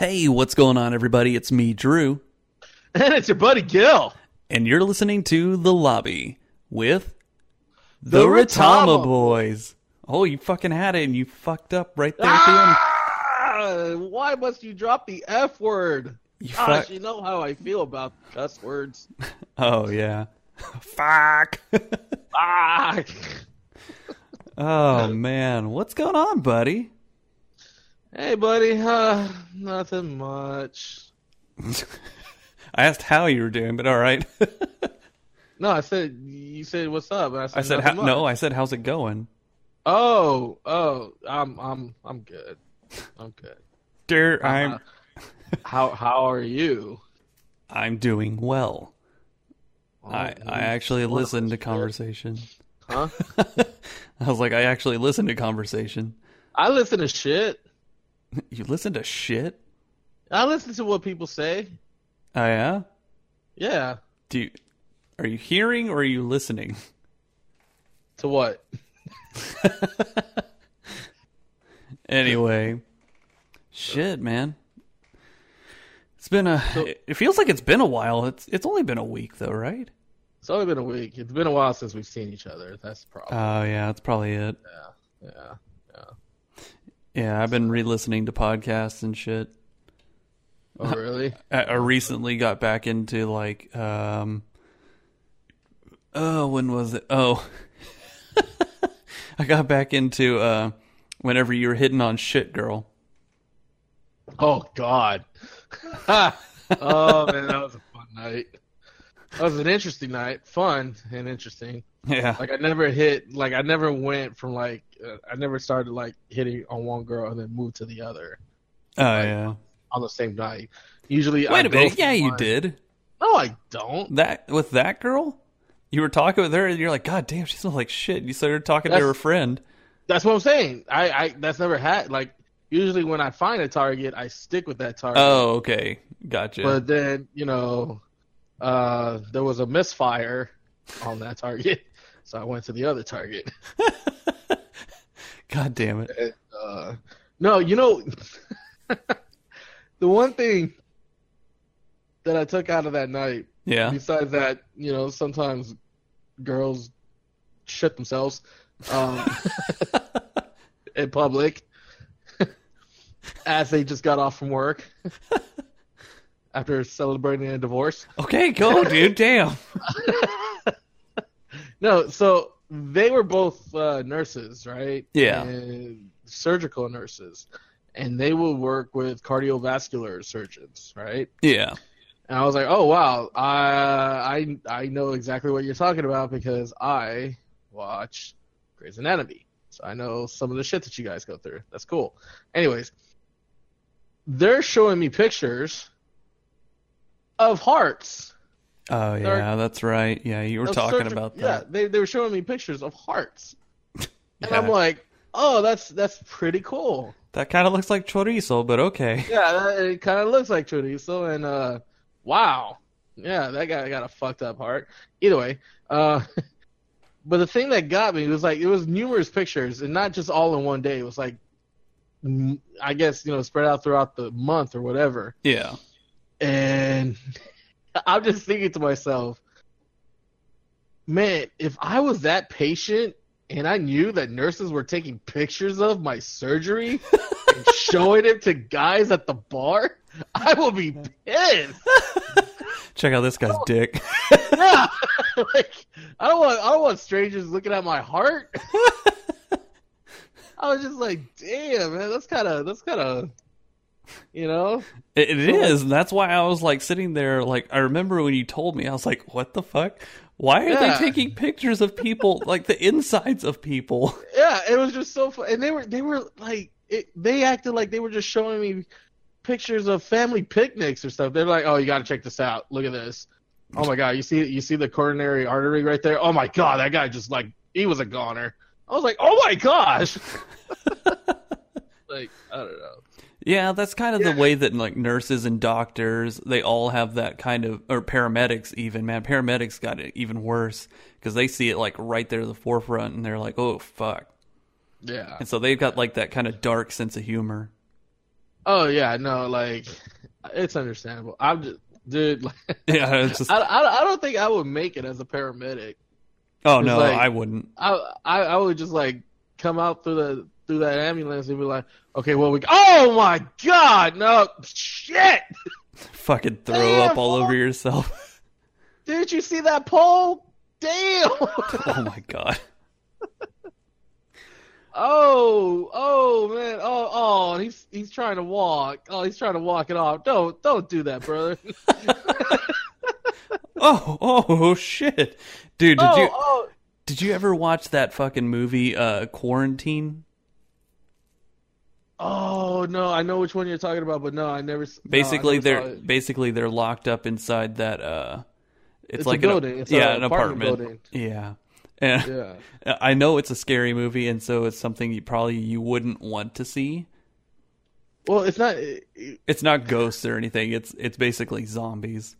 Hey, what's going on, everybody? It's me, Drew, And it's your buddy Gil. and you're listening to The Lobby with The Retama Boys. Oh, you fucking had it, and you fucked up right there at the end. Ah, why must you drop the F word? You Gosh, fuck- you know how I feel about cuss words. Oh, yeah. Fuck. fuck. oh, man. What's going on, buddy? Hey, buddy. Uh, nothing much. I asked how you were doing, but all right. No, I said you said what's up. And I said, I said, how, no. I said, how's it going? Oh, oh, I'm, I'm, I'm good. I'm good. Dear, I'm, Uh, how, how are you? I'm doing well. I, Oh, I actually listened to shit. conversation. Huh? I was like, I actually listened to conversation. I listen to shit. You listen to shit? I listen to what people say. Oh yeah? Yeah. Do you, are you hearing or are you listening? To what? Anyway, shit, man. It's been a. it feels like it's been a while. It's it's only been a week though, right? It's only been a week. It's been a while since we've seen each other. That's the problem. Oh yeah, that's probably it. yeah, yeah. Yeah, I've been re-listening to podcasts and shit. Oh, really? I, I recently got back into like, um, oh, when was it? Oh, I got back into uh, whenever you were hitting on shit, girl. Oh God. oh man, that was a fun night. That was an interesting night. Fun and interesting. Yeah, Like I never hit. Like I never went from like uh, I never started like hitting on one girl and then moved to the other oh yeah. on the same night. Usually, Wait a minute. Yeah, you one- did No, I don't. that with that girl. You were talking with her, and you're like, God damn, she smells like shit. You started talking to her friend. That's what I'm saying. I, I that's never had like. Usually, when I find a target, I stick with that target. Oh, okay, gotcha. But then, you know, uh, there was a misfire on that target, so I went to the other target. God damn it. And, uh, no, you know, the one thing that I took out of that night, Yeah. besides that, you know, sometimes girls shit themselves um, in public as they just got off from work after celebrating a divorce. Okay, go, dude. Damn. No, so they were both uh, nurses, right? Yeah. And surgical nurses, and they will work with cardiovascular surgeons, right? Yeah. And I was like, oh wow, I I I know exactly what you're talking about because I watch Grey's Anatomy, so I know some of the shit that you guys go through. That's cool. Anyways, they're showing me pictures of hearts. Oh yeah, that's right. Yeah, you were talking surgery- about Yeah, that. they they were showing me pictures of hearts, and Yeah. I'm like, oh, that's that's pretty cool. That kind of looks like chorizo, but okay. Yeah, that, it kind of looks like chorizo, and uh, wow, yeah, that guy got a fucked up heart. Either way, uh, but the thing that got me was like it was numerous pictures, and not just all in one day. It was like, I guess you know, spread out throughout the month or whatever. Yeah. And I'm just thinking to myself, man, if I was that patient and I knew that nurses were taking pictures of my surgery and showing it to guys at the bar, I will be pissed. Check out this guy's oh. dick. Yeah. like I don't want I don't want strangers looking at my heart. I was just like, damn, man, that's kind of that's kind of, you know, It, it is, and that's why I was like sitting there. Like I remember when you told me, I was like, "What the fuck? Why are Yeah. they taking pictures of people, like the insides of people?" Yeah, it was just so fun, and they were they were like it, they acted like they were just showing me pictures of family picnics or stuff. They're like, "Oh, you got to check this out. Look at this. Oh my god, you see you see the coronary artery right there. Oh my god, that guy just like he was a goner." I was like, "Oh my gosh!" like I don't know. Yeah, that's kind of the way that like nurses and doctors, they all have that kind of, or paramedics even, man. Paramedics got it even worse because they see it like right there at the forefront and they're like, oh, fuck. Yeah. And so they've got like that kind of dark sense of humor. Oh yeah, no, like it's understandable. I'm just, dude. Like, Yeah, it's just I, I, I don't think I would make it as a paramedic. oh no, like- I wouldn't. I, I, I would just like come out through the through that ambulance and be like, okay, well we. Oh my god, no shit! Fucking throw Damn, up all over yourself. Did you see that pole? Damn! oh my god. oh, oh man, oh, oh, he's he's trying to walk. Oh, he's trying to walk it off. Don't don't do that, brother. Oh, oh, oh shit. Dude, did oh, you oh, did you ever watch that fucking movie uh Quarantine? Oh no, I know which one you're talking about, but no, I never. s- no, I Basically never they're basically they're locked up inside that uh it's, It's a like building. An, It's yeah, a an apartment apartment. building. Yeah. And Yeah. I know it's a scary movie and so it's something you probably you wouldn't want to see. Well, it's not. it- It's not ghosts or anything. It's it's basically zombies.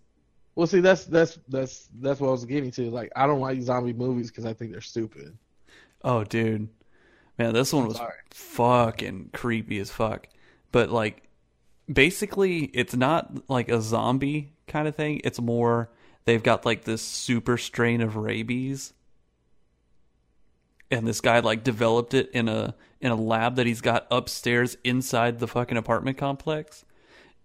Well, see, that's that's that's that's what I was getting to. Like, I don't like zombie movies because I think they're stupid. Oh, dude, man, this one was Sorry. fucking creepy as fuck. But like, basically, it's not like a zombie kind of thing. It's more they've got like this super strain of rabies, and this guy like developed it in a in a lab that he's got upstairs inside the fucking apartment complex.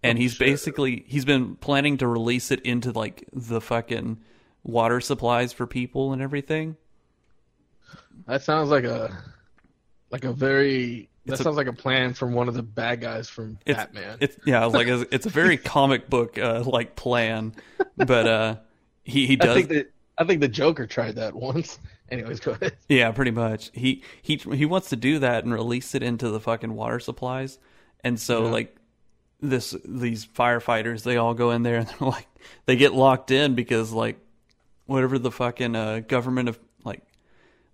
And Oh, he's shit. basically he's been planning to release it into like the fucking water supplies for people and everything. That sounds like a like a very. That It's a- sounds like a plan from one of the bad guys from It's, Batman. It's yeah, like it's, it's a very comic book uh, like plan, but uh, he he I does think that I think the Joker tried that once. Anyways, go ahead. yeah, pretty much. He he he wants to do that and release it into the fucking water supplies, and so Yeah. like this these firefighters they all go in there and they're like they get locked in because like whatever the fucking uh, government of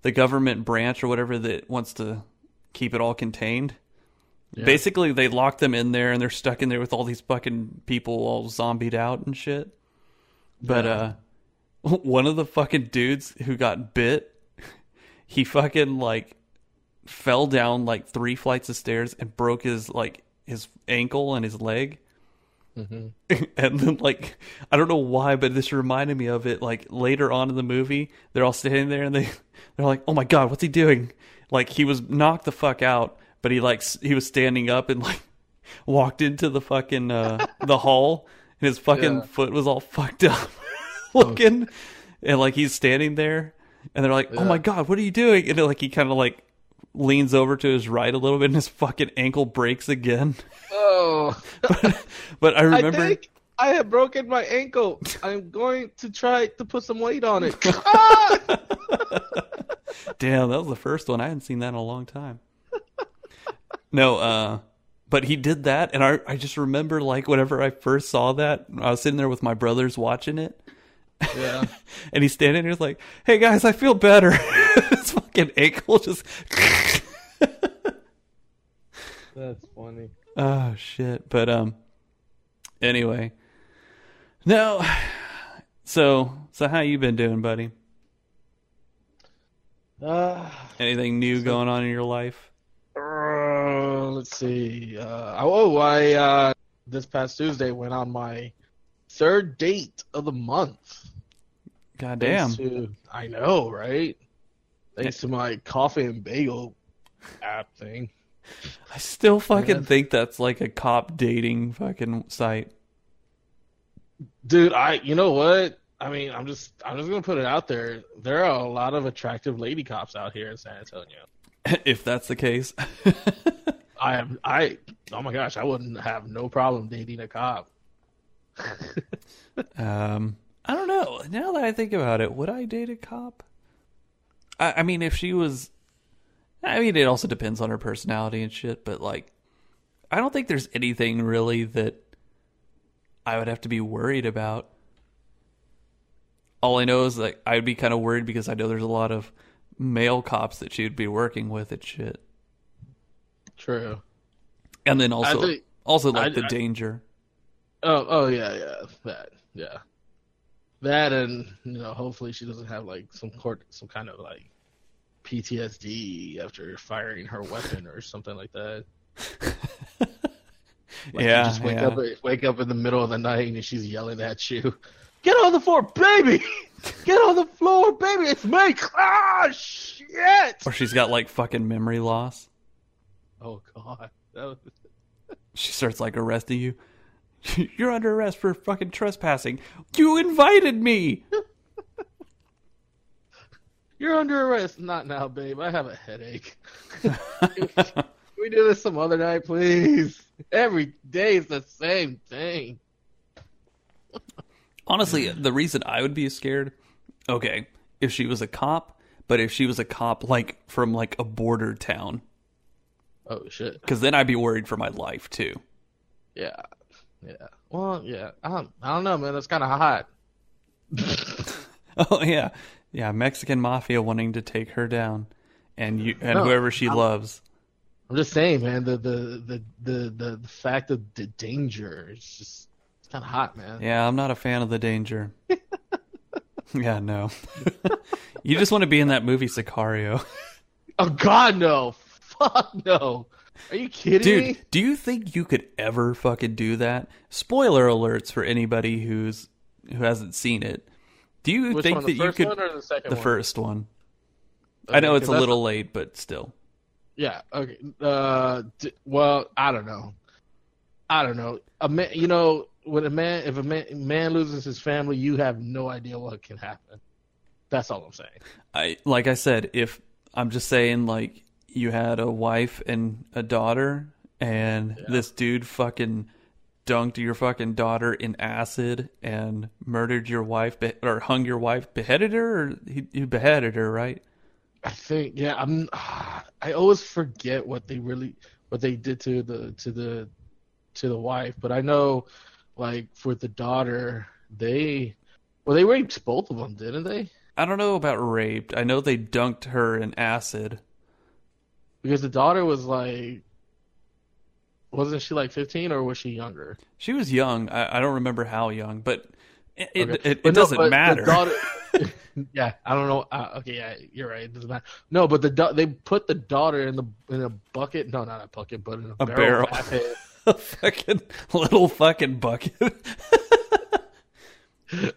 the government branch or whatever that wants to keep it all contained. Yeah. Basically, they lock them in there and they're stuck in there with all these fucking people all zombied out and shit. But Yeah. uh, one of the fucking dudes who got bit, he fucking like fell down like three flights of stairs and broke his like his ankle and his leg. Hmm and then like I don't know why, but this reminded me of it. Like later on in the movie, they're all standing there and they they're like, "Oh my god, what's he doing?" Like he was knocked the fuck out, but he like he was standing up and like walked into the fucking uh the hall, and his fucking Yeah. foot was all fucked up, looking, and like he's standing there, and they're like, "Oh my god, what are you doing?" And like he kind of like leans over to his right a little bit, and his fucking ankle breaks again. But I I remember. think I have broken my ankle. I'm going to try to put some weight on it. Damn, that was the first one. I hadn't seen that in a long time. no, uh, but he did that, and I I just remember like whenever I first saw that, I was sitting there with my brothers watching it, Yeah. and he's standing there like, "Hey guys, I feel better." His fucking ankle just. That's funny. Oh shit! But um, anyway, no. So so how you been doing, buddy? Uh, Anything new going on in your life? uh, let's see. Uh, oh, I uh, this past Tuesday went on my third date of the month. God damn. Thanks to, I know, right? Thanks to my coffee and bagel app thing. I still fucking Yeah. think that's like a cop dating fucking site. Dude, I you know what? I mean, I'm just I'm just gonna put it out there. There are a lot of attractive lady cops out here in San Antonio. if that's the case. I am I oh my gosh, I wouldn't have no problem dating a cop. um, I don't know. Now that I think about it, would I date a cop? I, I mean, if she was, I mean, it also depends on her personality and shit. But like, I don't think there's anything really that I would have to be worried about. All I know is like I'd be kind of worried because I know there's a lot of male cops that she'd be working with and shit. True. And then also, think- also like I- the I- danger. Oh oh yeah, yeah. That yeah. That and you know, hopefully she doesn't have like some court some kind of like PTSD after firing her weapon or something like that. Like, Yeah, just wake yeah. up wake up in the middle of the night and she's yelling at you. Get on the floor, baby! Get on the floor, baby! It's me! Ah, shit! Or she's got like fucking memory loss. Oh god. That was- She starts like arresting you. You're under arrest for fucking trespassing. You invited me. You're under arrest. Not now, babe. I have a headache. Can we do this some other night, please? Every day is the same thing. Honestly, the reason I would be scared, okay, if she was a cop, but if she was a cop like from like a border town, Oh shit. because then I'd be worried for my life too. Yeah. Yeah. Well, yeah. I don't, I don't know, man. That's kind of hot. Oh yeah, yeah, Mexican mafia wanting to take her down, and you and No, whoever she I'm- loves. I'm just saying, man. The the the the the, fact of the danger is just it's kind of hot, man. Yeah, I'm not a fan of the danger. yeah, no. you just want to be in that movie Sicario. Oh God, no! Fuck no! Are you kidding Dude, me? do you think you could ever fucking do that? Spoiler alerts for anybody who's who hasn't seen it. Do you Which think one, that the you first could one or the second the first one? I know it's a little late, but still. Yeah. Okay. Uh. D- well, I don't know. I don't know. A man, you know, when a man, if a man, man loses his family, you have no idea what can happen. That's all I'm saying. I like I said, if I'm just saying like you had a wife and a daughter and this dude fucking dunked your fucking daughter in acid and murdered your wife be- or hung your wife, beheaded her or he, he beheaded her, right? I think. Yeah. I'm. I always forget what they really, what they did to the to the to the wife, but I know, like for the daughter, they, well, they raped both of them, didn't they? I don't know about raped. I know they dunked her in acid. Because the daughter was like, wasn't she like 15 or was she younger? She was young. I, I don't remember how young, but it it, Okay. it, it no, doesn't matter. daughter- yeah, I don't know. Uh, okay, yeah, you're right. It doesn't matter. No, but the da- they put the daughter in the in a bucket. No, not a bucket, but in a, A barrel. barrel. a fucking little fucking bucket.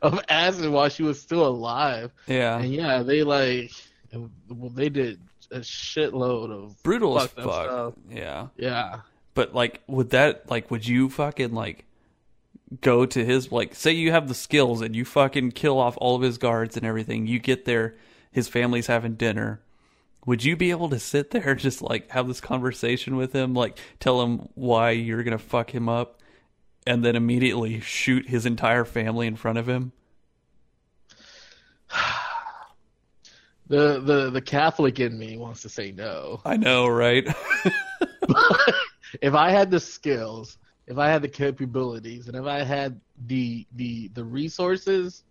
of acid while she was still alive. yeah. And yeah, they like, well, they did a shitload of brutal as fuck. stuff. Yeah, Yeah. But like, would that like, would you fucking like go to his like, say you have the skills and you fucking kill off all of his guards and everything. You get there, his family's having dinner. Would you be able to sit there and just like have this conversation with him, like tell him why you're gonna fuck him up, and then immediately shoot his entire family in front of him? The the the Catholic in me wants to say no. I know, right? if I had the skills, if I had the capabilities, and if I had the the the resources,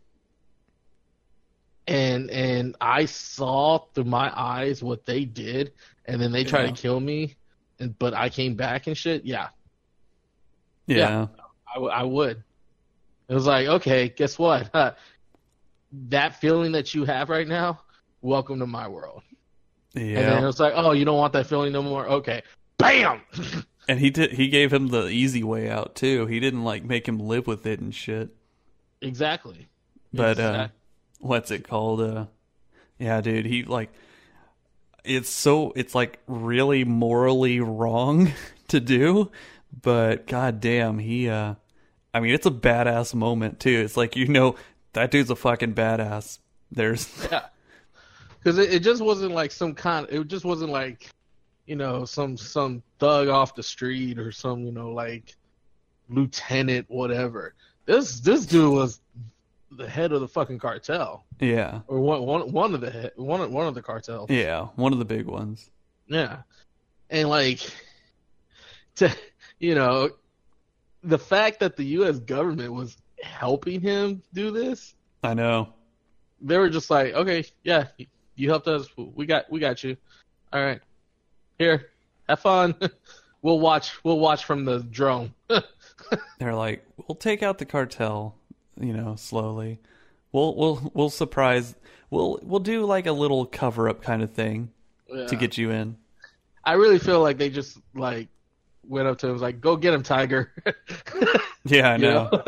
and and I saw through my eyes what they did, and then they tried Yeah. to kill me, and but I came back and shit, yeah, yeah. Yeah. I, w- I would. It was like, okay, guess what? that feeling that you have right now, welcome to my world. Yeah. And then it was like, oh, you don't want that feeling no more? Okay. Bam! And he did. He gave him the easy way out too. He didn't like make him live with it and shit. exactly. But uh, what's it called? Uh, yeah, dude. He like. It's so. It's like really morally wrong to do, but goddamn, he. uh I mean, it's a badass moment too. It's like you know that dude's a fucking badass. There's Yeah. Because it, it just wasn't like some kind. It just wasn't like, you know, some some thug off the street or some you know like lieutenant whatever. This this dude was the head of the fucking cartel yeah, or one one one of the head, one one of the cartels. yeah, one of the big ones. Yeah. And like to you know the fact that the US government was helping him do this, I know. they were just like, "Okay, yeah, you helped us. We got we got you. All right. Here. Have fun. we'll watch we'll watch from the drone." they're like, "We'll take out the cartel, you know, slowly. We'll we'll we'll surprise. We'll we'll do like a little cover up kind of thing to get you in." I really feel like they just like went up to him was like, "Go get him, Tiger." Yeah, I know. know?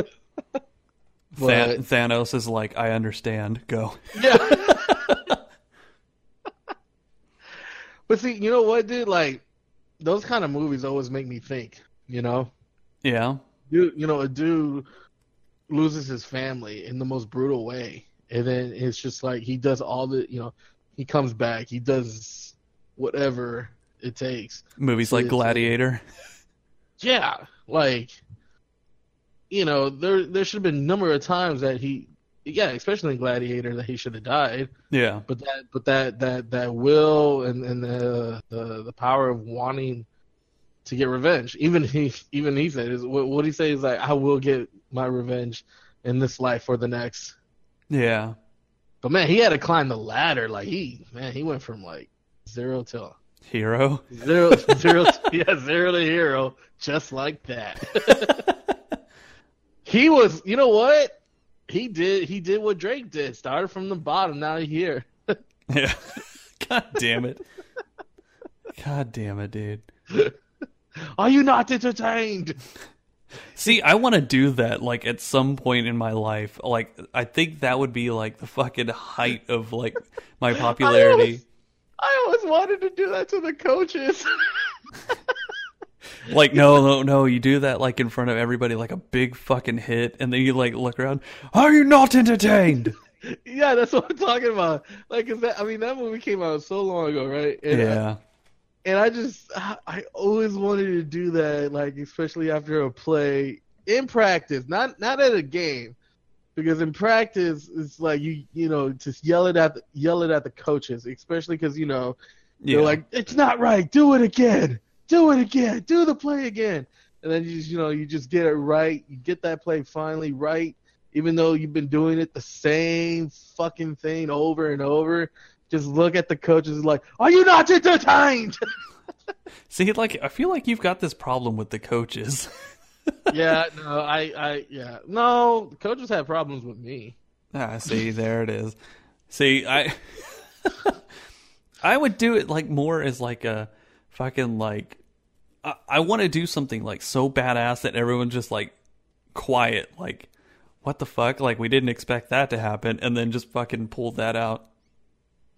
Tha- But- Thanos is like, I understand. Go. Yeah. But see, you know what, dude? Like, those kind of movies always make me think. You know, Yeah. dude. You know, a dude loses his family in the most brutal way, and then it's just like he does all the. You know, he comes back. He does whatever it takes. Movies like It's- Gladiator. Yeah, like, you know, there there should have been a number of times that he, yeah, especially in Gladiator, that he should have died. Yeah. but that but that that that will and and the the, the power of wanting to get revenge even he even he said is what what he say is like i will get my revenge in this life or the next Yeah. but man he had to climb the ladder like he man he went from like zero to Hero. zero zero yeah zero to hero just like that he was you know what he did he did what drake did started from the bottom now he's here Yeah. God damn it. God damn it, dude. are you not entertained See, I want to do that like at some point in my life. Like I think that would be like the fucking height of like my popularity. I always wanted to do that to the coaches. Like no, no, no, you do that like in front of everybody like a big fucking hit and then you like look around, "Are you not entertained?" yeah, that's what I'm talking about. Like, is that? I mean, that movie came out so long ago, right? And, yeah. and I just, I I always wanted to do that, like especially after a play in practice, not not at a game, because in practice it's like you you know just yell it at the, yell it at the coaches, especially because you know Yeah. They're like, it's not right. Do it again. Do it again. Do the play again. And then you just, you know, you just get it right. You get that play finally right, even though you've been doing it the same fucking thing over and over. Just look at the coaches like, are you not entertained? See, like I feel like you've got this problem with the coaches. yeah, no, I, I, yeah, no. Coaches have problems with me. Ah, see, there it is. See, I I would do it like more as like a fucking like I, I want to do something like so badass that everyone's just like quiet, like what the fuck? Like we didn't expect that to happen, and then just fucking pull that out.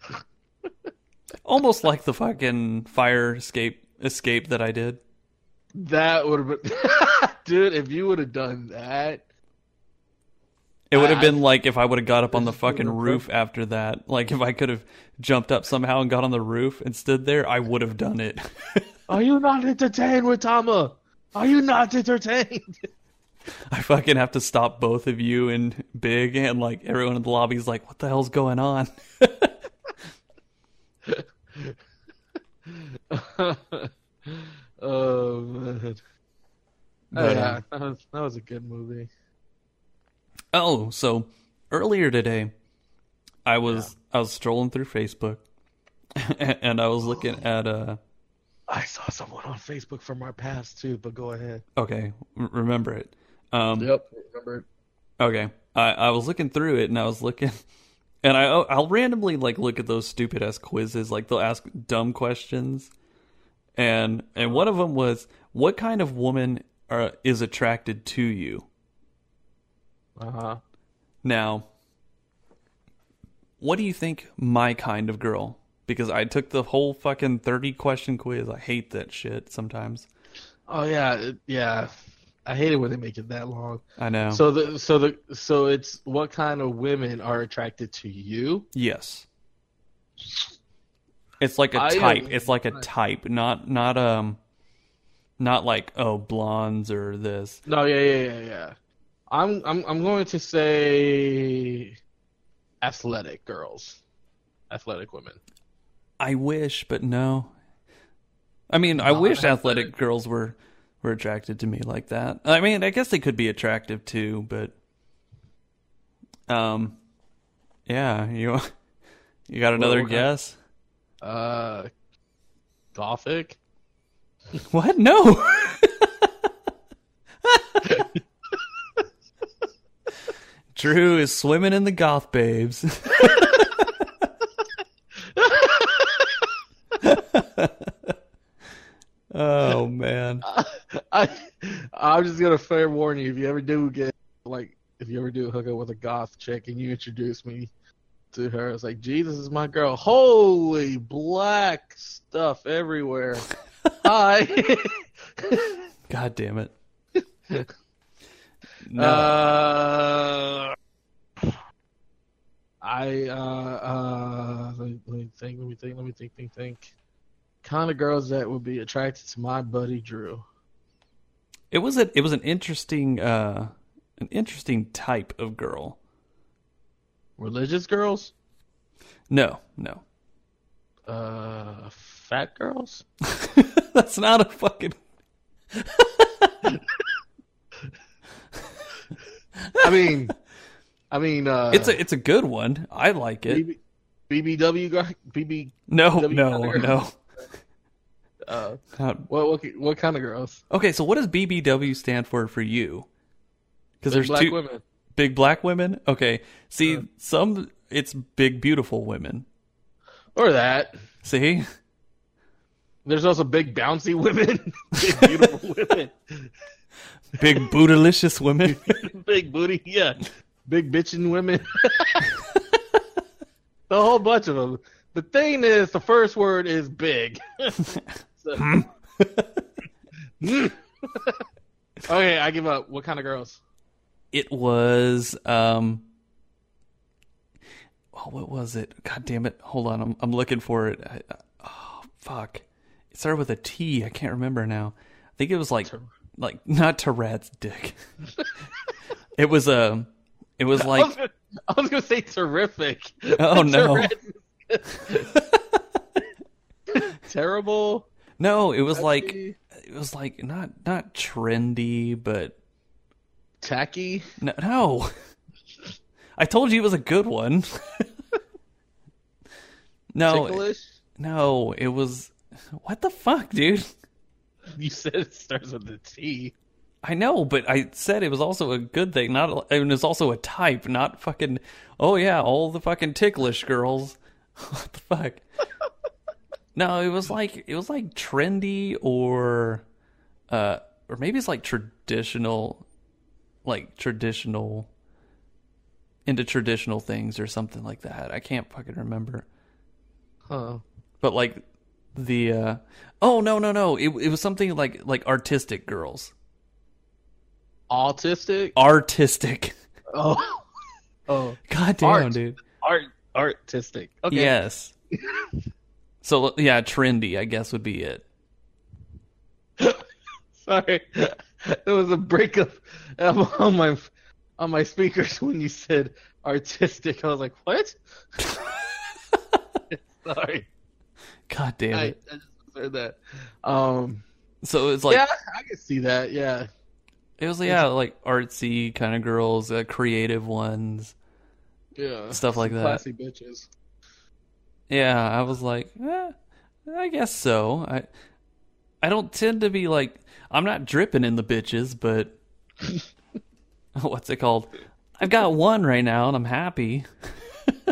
Almost like the fucking fire escape escape that I did. That would have been, dude. If you would have done that, It would have been like if I would have got up on the This is good fucking roof after that. Like if I could have jumped up somehow and got on the roof and stood there, I would have done it. are you not entertained, Retama? Are you not entertained? I fucking have to stop both of you and Big and like everyone in the lobby's like, what the hell's going on? oh man. Oh, But, yeah, um, that was that was a good movie. Oh, so earlier today, I was I was strolling through Facebook, and I was looking at uh I saw someone on Facebook from our past too, but go ahead. okay, r- remember it. Um, Yep, remember. It. Okay, I I was looking through it and I was looking, and I I'll randomly like look at those stupid ass quizzes. Like they'll ask dumb questions, and and one of them was, "What kind of woman are, is attracted to you?" Uh huh. Now, what do you think my kind of girl? Because I took the whole fucking thirty question quiz. I hate that shit sometimes. Oh yeah, yeah. I hate it when they make it that long. I know. So the so the so it's what kind of women are attracted to you? Yes. It's like a I type. am- It's like a type, not not um not like oh blondes or this. No, yeah, yeah, yeah, yeah. I'm I'm I'm going to say athletic girls, athletic women. I wish, but no. I mean, I wish athletic. athletic girls were were attracted to me like that. I mean, I guess they could be attractive too, but um yeah, you you got another what kind- guess? Uh, gothic. What? No. Drew is swimming in the goth babes. oh man. I, I am just gonna fair warn you. If you ever do get like, if you ever do hook up with a goth chick and you introduce me to her, it's like, Jesus is my girl. Holy black stuff everywhere. Hi. God damn it. No. Uh, I uh uh let me, let me think, let me think, let me think, think, think. Kind of girls that would be attracted to my buddy Drew. it was a it was an interesting uh an interesting type of girl. Religious girls? No, no. Uh, fat girls? That's not a fucking I mean, I mean, uh, It's a it's a good one. I like it. BB, BBW guy, BB. No, W no, no. Uh, Not- what what what kind of girls? Okay, so what does BBW stand for for you? Because there's black two women. big black women. Okay, see Uh. some it's big beautiful women. Or that. See, There's also big bouncy women, big beautiful women, big bootylicious women. big booty, yeah, big bitching women. a whole bunch of them. The thing is, the first word is big. So- Hmm. okay, I give up. What kind of girls? it was um. Oh, what was it? God damn it! Hold on, I'm I'm looking for it. I, oh fuck! It started with a T. I can't remember now. I think it was like like not Tourette's dick. it was a. it was I, like was gonna, I was gonna say terrific. Oh, no. Terrible. no, it was like it was like not not trendy, but tacky. no, no. I told you it was a good one. no, Ticklish. no, it was what the fuck, dude. You said it starts with a T. I know, but I said it was also a good thing. Not, and it's also a type, not fucking. Oh yeah, all the fucking ticklish girls. what the fuck? no, it was like it was like trendy or, uh, or maybe it's like traditional, like traditional. Into traditional things or something like that. I can't fucking remember. Huh. But like the uh oh no no no it it was something like like artistic girls. Autistic. Artistic. Oh. Oh. God damn, Art. dude. Art. Artistic. Okay. Yes. so yeah, trendy, I guess would be it. Sorry. There was a breakup on my on my speakers when you said artistic. I was like, what? Sorry. God damn I, I just heard that. Um. so it's like yeah, I can see that. Yeah. It was yeah, like artsy kind of girls, uh, creative ones. Yeah. Stuff like Some that. Classy bitches. Yeah, I was like, eh, I guess so. I I don't tend to be like I'm not dripping in the bitches, but what's it called? I've got one right now and I'm happy.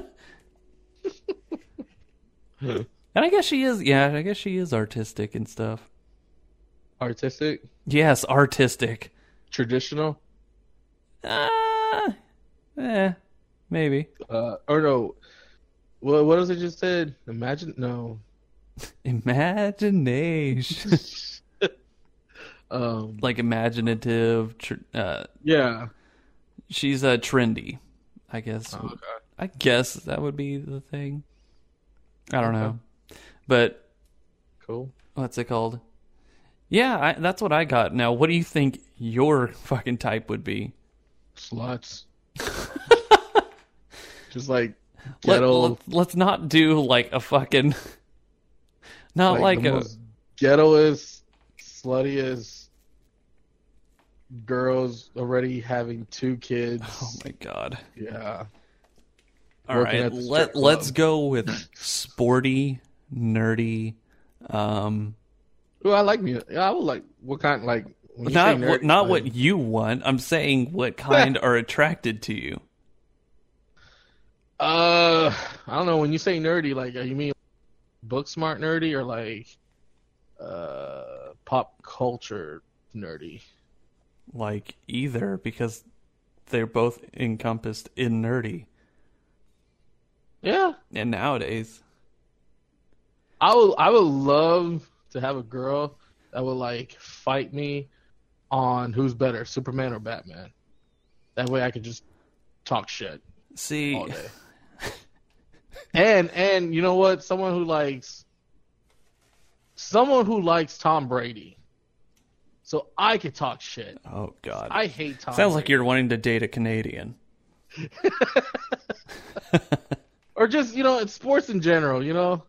and I guess she is yeah, I guess she is artistic and stuff. Artistic. Yes, artistic. Traditional. Uh, eh, maybe. Uh. Or no. What what was it just said? Imagine no. Imagination. Um. like imaginative. Tr- uh, Yeah. she's uh, trendy, I guess. Oh, okay. I guess that would be the thing. I don't Okay. know, but Cool. what's it called? Yeah, I, that's what I got. Now, what do you think your fucking type would be? Sluts. just like ghetto. Let, ghetto. us not do like a fucking, not like, the a. most ghettoest, sluttiest girls already having two kids. Oh my god! Yeah. All Working right, at the strip let club. let's go with sporty, nerdy. Um, Well, I like music. I would like what kind like not say what, not like, what you want. I'm saying what kind are attracted to you. Uh, I don't know. When you say nerdy, like you mean book smart nerdy or like uh pop culture nerdy? like either because they're both encompassed in nerdy. Yeah, And nowadays, I would I would love to have a girl that would like fight me on who's better, Superman or Batman. That way I could just talk shit see, all day. and and you know what? Someone who likes someone who likes Tom Brady. So I could talk shit. oh god, I hate Tom. sounds like you're wanting to date a Canadian. or just you know, it's sports in general. You know,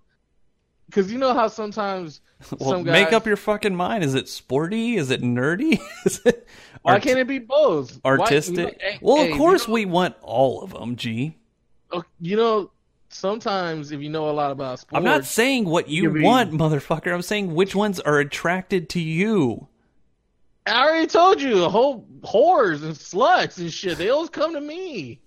because you know how sometimes Well, some guys, make up your fucking mind. Is it sporty? Is it nerdy? Is it Why art- can't it be both? Why- artistic? you know, hey- well, hey, of course you know, we want all of them. G. oh, you know, sometimes if you know a lot about sports, I'm not saying what you You mean- want, motherfucker. I'm saying which ones are attracted to you. I already told you, the whole whores and sluts and shit. They always come to me.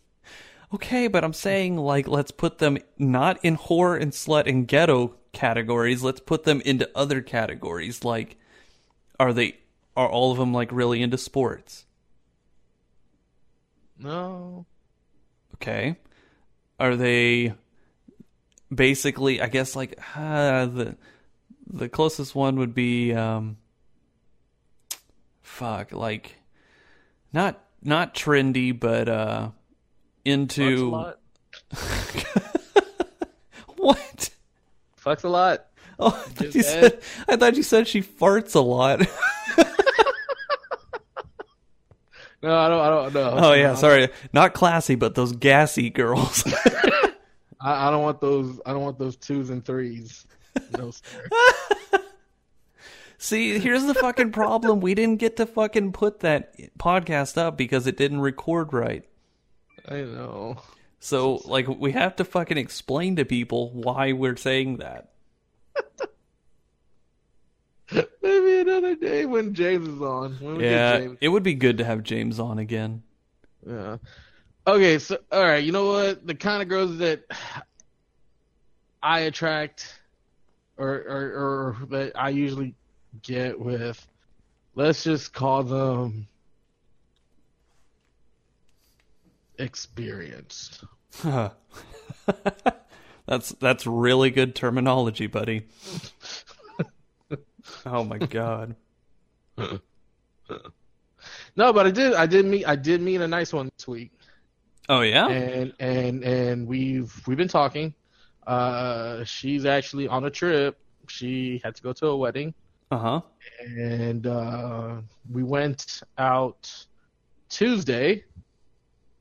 Okay, but I'm saying like let's put them not in whore and slut and ghetto categories. Let's put them into other categories. Like, are they are all of them like really into sports? No, Okay, are they basically? I guess like uh, the the closest one would be um, fuck like not not trendy, but uh into what? Fucks a lot. Oh, I thought, you said- I thought you said she farts a lot. No, I don't. I don't know. oh yeah, sorry, not classy, but those gassy girls. I, I don't want those. I don't want those twos and threes. No sir. See, here's the fucking problem: we didn't get to fucking put that podcast up because it didn't record right. I know. So, like, we have to fucking explain to people why we're saying that. Maybe another day when James is on. When we get Yeah, James. it would be good to have James on again. Yeah. Okay, so all right, you know what? The kind of girls that I attract or or, or that I usually get with let's just call them experienced. that's that's really good terminology, buddy. oh my god. No, but I did I did meet I did meet a nice one this week. Oh yeah. and and and we've we've been talking. Uh, she's actually on a trip. She had to go to a wedding, Uh huh. and uh, we went out Tuesday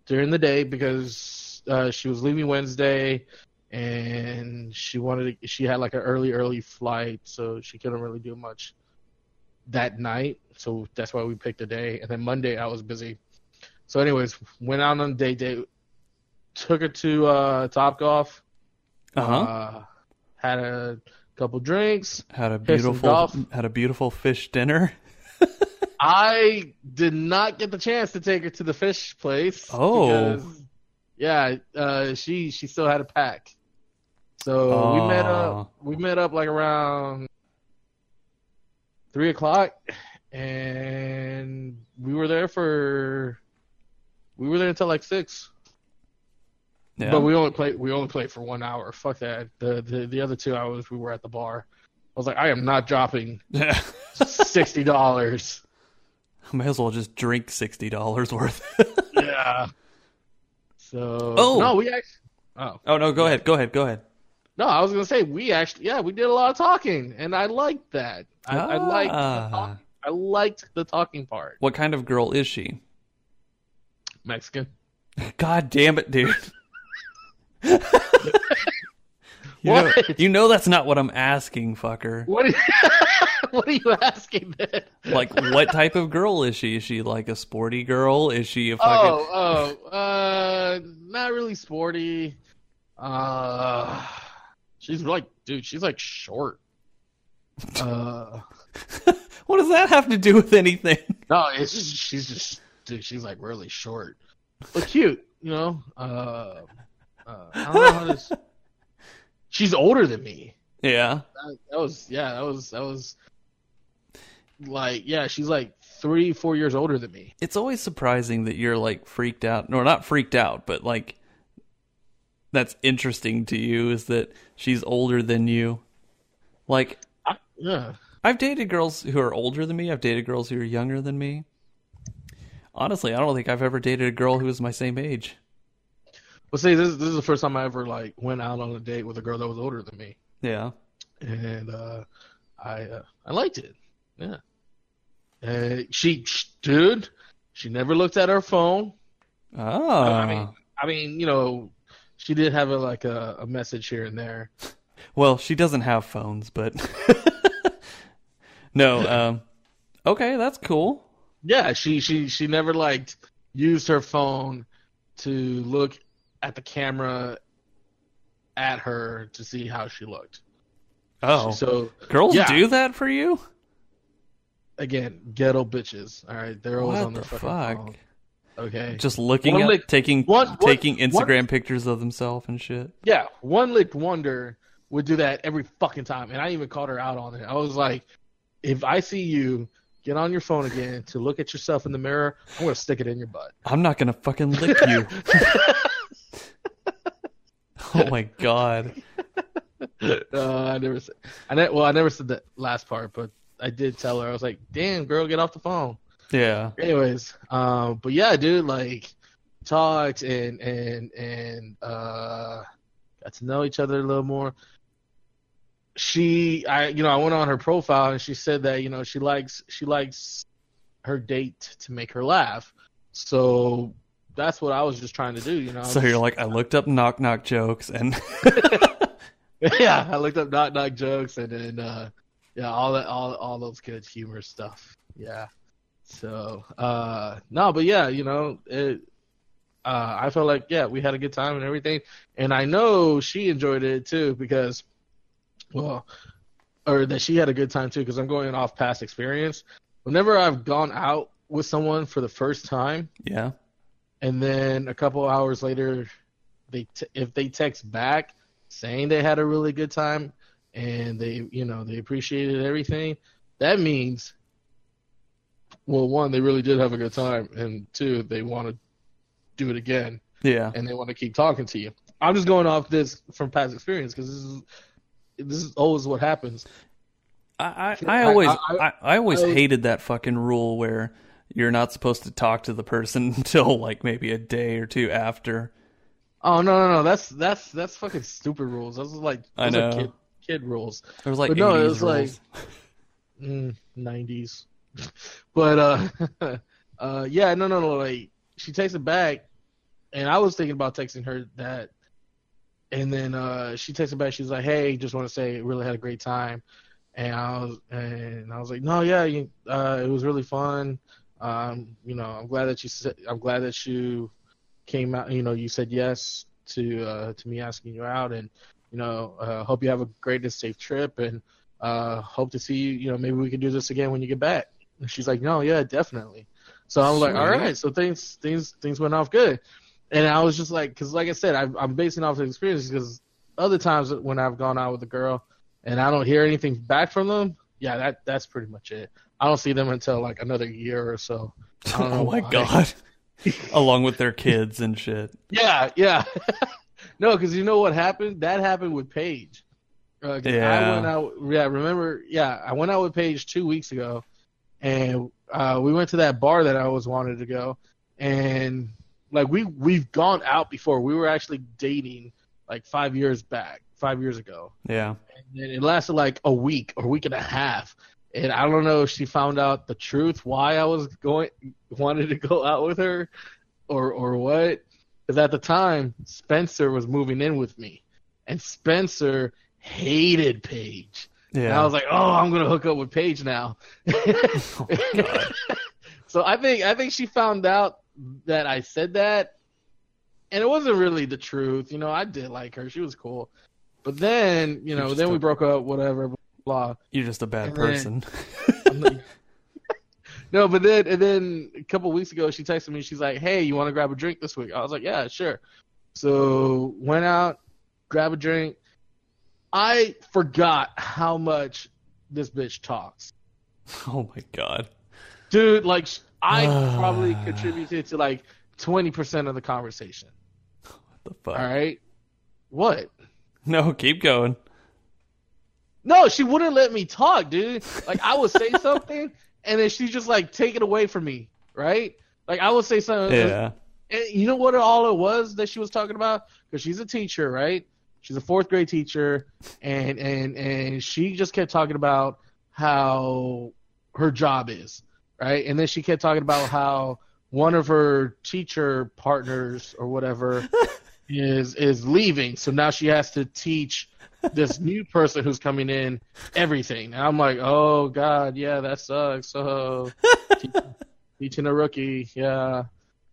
during the day because uh, she was leaving Wednesday, and she wanted to, she had like an early early flight, so she couldn't really do much that night. So that's why we picked a day. And then Monday I was busy. So, anyways, went out on a date date. Took her to uh, Top Golf. Uh huh. Uh, had a couple drinks. had a beautiful had a beautiful fish dinner. I did not get the chance to take her to the fish place. Oh. because, yeah, uh, she she still had a pack. So we met up. We met up like around three o'clock, and we were there for. We were there until like six. Yeah. But we only played. We only played for one hour. Fuck that. The, the the other two hours we were at the bar. I was like, I am not dropping sixty dollars. May as well just drink sixty dollars worth. yeah. So. Oh. no, we actually. Oh oh no, go ahead, go ahead, go ahead. no, I was gonna say we actually. Yeah, we did a lot of talking, and I liked that. I, I liked. The Ah. talk, I liked the talking part. What kind of girl is she? Mexican. God damn it, dude. You, know, you know that's not what I'm asking, fucker. What? Are you, what are you asking then? Like, what type of girl is she? Is she like a sporty girl? Is she a fucking? Oh, oh, uh, not really sporty. Uh, she's like, dude, she's like short. Uh, What does that have to do with anything? no, it's just she's just, dude, she's like really short, but cute, you know. Uh, uh I don't know how to. She's older than me. Yeah. That, that was yeah, that was that was like yeah, she's like three, four years older than me. It's always surprising that you're like freaked out. No, not freaked out, but like that's interesting to you is that she's older than you. Like I, yeah. I've dated girls who are older than me. I've dated girls who are younger than me. Honestly, I don't think I've ever dated a girl who was my same age. Well, see, this, this is the first time I ever like went out on a date with a girl that was older than me, Yeah. and uh, I uh, I liked it. Yeah. Uh, she, sh dude, she never looked at her phone. Oh. I mean, I mean, you know, she did have a like a, a message here and there. well, she doesn't have phones, but no. Um. Okay, that's cool. Yeah, she she she never like used her phone to look at the camera at her to see how she looked. Oh, So girls yeah. do that for you? again, ghetto bitches. All right, they're always What on their the fucking fuck? phone. Okay. Just looking One at lick- taking one- one- taking one- Instagram pictures of themselves and shit. Yeah, one licked wonder would do that every fucking time, and I even called her out on it. I was like, if I see you get on your phone again to look at yourself in the mirror, I'm gonna stick it in your butt. I'm not gonna fucking lick you. oh my god. uh, I never said. I ne- well, I never said that last part, but I did tell her. I was like, "Damn, girl, get off the phone." Yeah. Anyways, um, but yeah, dude, like talked and and and uh, got to know each other a little more. She, I, you know, I went on her profile and she said that you know she likes she likes her date to make her laugh. So that's what I was just trying to do, you know. So you're like, I looked up knock knock jokes and yeah, I looked up knock knock jokes and then uh yeah, all that all all those good humor stuff. Yeah. So uh no, but yeah, you know, it uh I felt like yeah, we had a good time and everything. And I know she enjoyed it too because well or that she had a good time too because I'm going off past experience. Whenever I've gone out with someone for the first time yeah. And then a couple hours later they t- if they text back saying they had a really good time and they you know they appreciated everything that means well one they really did have a good time and two they want to do it again Yeah. and they want to keep talking to you i'm just going off this from past experience because this is this is always what happens I, I, I- always I- I, I always hated that fucking rule where you're not supposed to talk to the person until like maybe a day or two after. oh no no no that's that's that's fucking stupid rules those are like I those are know. kid kid rules There was like But no, it 80s was like- rules. mm, 90s. but uh, uh, yeah, no, no, no. Like she takes it back, and I was thinking about texting her that, and then uh, she takes it back. She's like, "Hey, just want to say, really had a great time," and I was, and I was like, "No, yeah, you, uh, it was really fun. Um, you know, I'm glad that you said, I'm glad that you came out. You know, you said yes to uh, to me asking you out, and you know, uh, hope you have a great and safe trip, and uh, hope to see you. You know, maybe we can do this again when you get back. And she's like, no, yeah, definitely. So I'm like, all right. So things things things went off good. And I was just like, because like I said, I, I'm basing off the experience because other times when I've gone out with a girl and I don't hear anything back from them, yeah, that that's pretty much it. I don't see them until like another year or so. I don't know oh my why. god. Along with their kids and shit. Yeah, yeah. no, because you know what happened? That happened with Paige. Uh, 'cause I Yeah. went out. Yeah, remember? Yeah, I went out with Paige two weeks ago, and uh, we went to that bar that I always wanted to go, and like we we've gone out before. We were actually dating like five years back, five years ago, Yeah. and it lasted like a week or week and a half. And I don't know if she found out the truth why I was going wanted to go out with her, or or what. Because at the time Spencer was moving in with me, and Spencer hated Paige. And Yeah. I was like, oh, I'm gonna hook up with Paige now. Oh, so I think I think she found out that I said that, and it wasn't really the truth. You know, I did like her; she was cool. But then, you know, then we broke up. Whatever, blah. You're just a bad And person. Like- no, but then and then a couple weeks ago, she texted me. She's like, "Hey, you want to grab a drink this week?" I was like, "Yeah, sure." So went out, grab a drink. I forgot how much this bitch talks. oh my god. dude. Like I probably contributed to like twenty percent of the conversation. What the fuck? All right, what? No, keep going. No, she wouldn't let me talk, dude. Like I would say something, and then she just like take it away from me, right? Like I would say something, uh, Yeah. and you know what all it was that she was talking about? Because she's a teacher, right? She's a fourth grade teacher, and and and she just kept talking about how her job is, right? And then she kept talking about how one of her teacher partners or whatever is is leaving, so now she has to teach this new person who's coming in everything. And I'm like, oh god, yeah, that sucks. So teaching, teaching a rookie, yeah.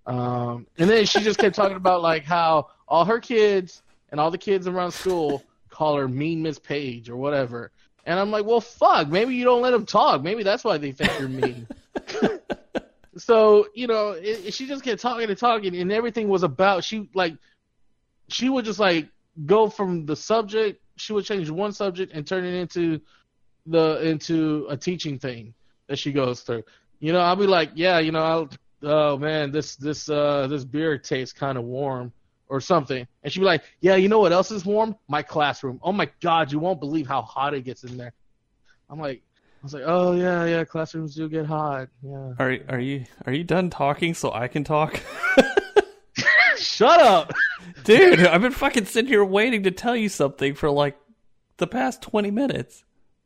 Um, and then she just kept talking about like how all her kids and all the kids around school call her Mean Miss Paige or whatever. And I'm like, well, fuck. Maybe you don't let them talk. Maybe that's why they think you're mean. so you know, it, she just kept talking and talking, and everything was about she like she would just like go from the subject. She would change one subject and turn it into the into a teaching thing that she goes through. You know, I'll be like, yeah, you know, I'll, oh man, this this uh this beer tastes kind of warm or something, and she'd be like, yeah, you know what else is warm? My classroom. Oh my god, you won't believe how hot it gets in there. I'm like, I was like, oh yeah, yeah, classrooms do get hot. Yeah. Are are you are you done talking so I can talk? Shut up. Dude, I've been fucking sitting here waiting to tell you something for like the past 20 minutes.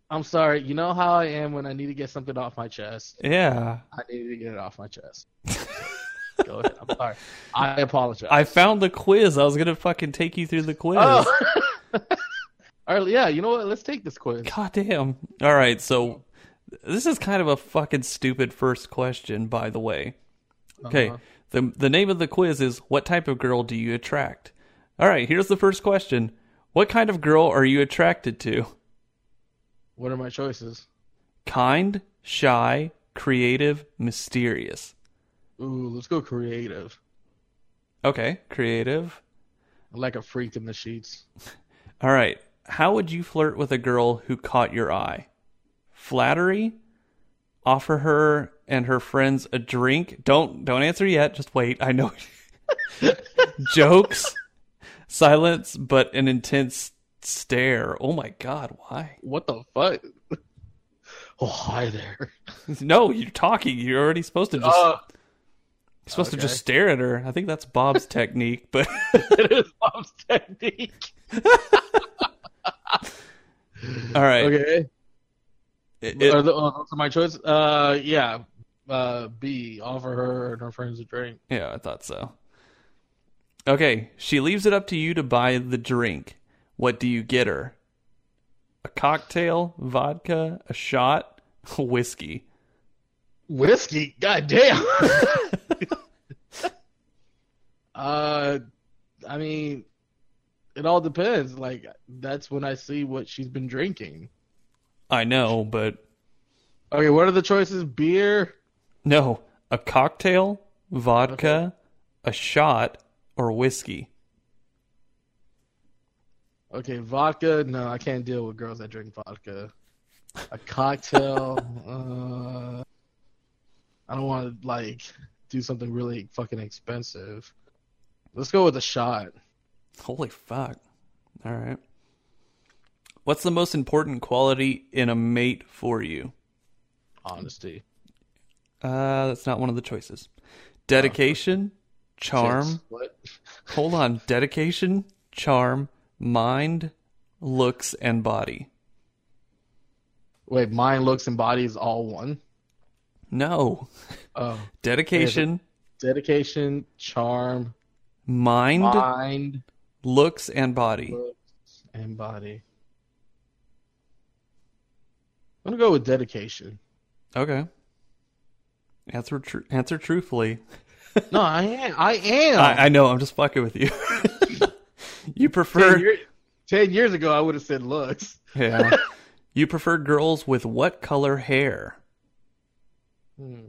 I'm sorry. You know how I am when I need to get something off my chest. Yeah. I need to get it off my chest. Go ahead. I'm sorry. I apologize. I found the quiz. I was going to fucking take you through the quiz. Oh. All right. Yeah. You know what? Let's take this quiz. God damn. All right, so this is kind of a fucking stupid first question, by the way. Okay, Uh-huh. The the name of the quiz is "What type of girl do you attract?" All right, here's the first question: What kind of girl are you attracted to? What are my choices? Kind, shy, creative, mysterious. Ooh, let's go creative. Okay, creative. I like a freak in the sheets. All right. How would you flirt with a girl who caught your eye? Flattery? Offer her and her friends a drink? Don't don't answer yet. Just wait. I know. Jokes? Silence but an intense stare. Oh my god, why? What the fuck? Oh, hi there. No, you're talking. You're already supposed to just Uh, you're supposed to just stare at her. I think that's Bob's technique, but it is Bob's technique. all right. Okay. It- it- are the, those are my choice? Uh, yeah. Uh, B. Offer her and her friends a drink. Yeah, I thought so. Okay, she leaves it up to you to buy the drink. What do you get her? A cocktail, vodka, a shot, whiskey. Whiskey. God damn. uh, I mean, it all depends. Like that's when I see what she's been drinking. I know, but Okay, what are the choices? Beer. no, a cocktail, vodka, a shot, or whiskey. Okay, vodka. No, I can't deal with girls that drink vodka. A cocktail. uh, I don't want to like do something really fucking expensive. Let's go with a shot. Holy fuck. All right. What's the most important quality in a mate for you? Honesty. Uh, that's not one of the choices. Dedication, charm, What? Hold on. Dedication, charm, mind, looks, and body. Wait, mind, looks, and body is all one. No. Oh, Dedication, dedication, charm, mind, mind, looks, and body. looks, and body. I'm gonna go with dedication. Okay. Answer tr- answer truthfully. No, I am. I am. I, I know. I'm just fucking with you. you ten, prefer year- ten years ago, I would have said looks. yeah. You prefer girls with what color hair? Hmm.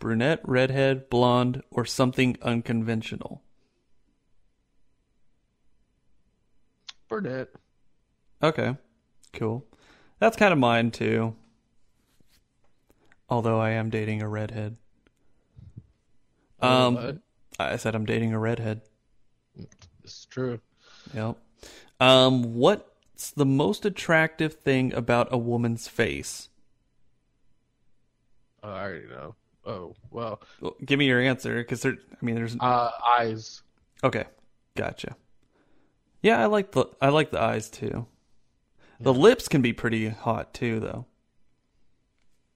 Brunette, redhead, blonde, or something unconventional? Burnett. Okay. Cool. That's kind of mine too. Although I am dating a redhead. Um? I said I'm dating a redhead. it's true. Yep. Um, what's the most attractive thing about a woman's face? I already know. Oh well, Well, give me your answer, because there. I mean, there's uh, eyes. okay. Gotcha. Yeah, I like the I like the eyes too. The lips can be pretty hot too, though.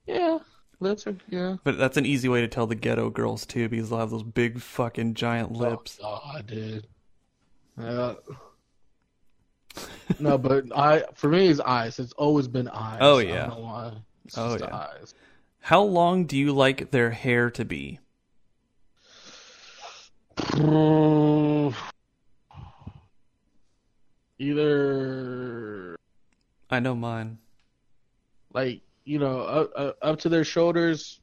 Yeah, lips are yeah. But that's an easy way to tell the ghetto girls too, because they'll have those big fucking giant oh, lips. Oh, God, dude. Yeah. no, but I for me it's eyes. It's always been eyes. Oh, I yeah. don't know why. It's Oh, yeah. eyes. How long do you like their hair to be? Either I know mine. like you know up, up, up to their shoulders,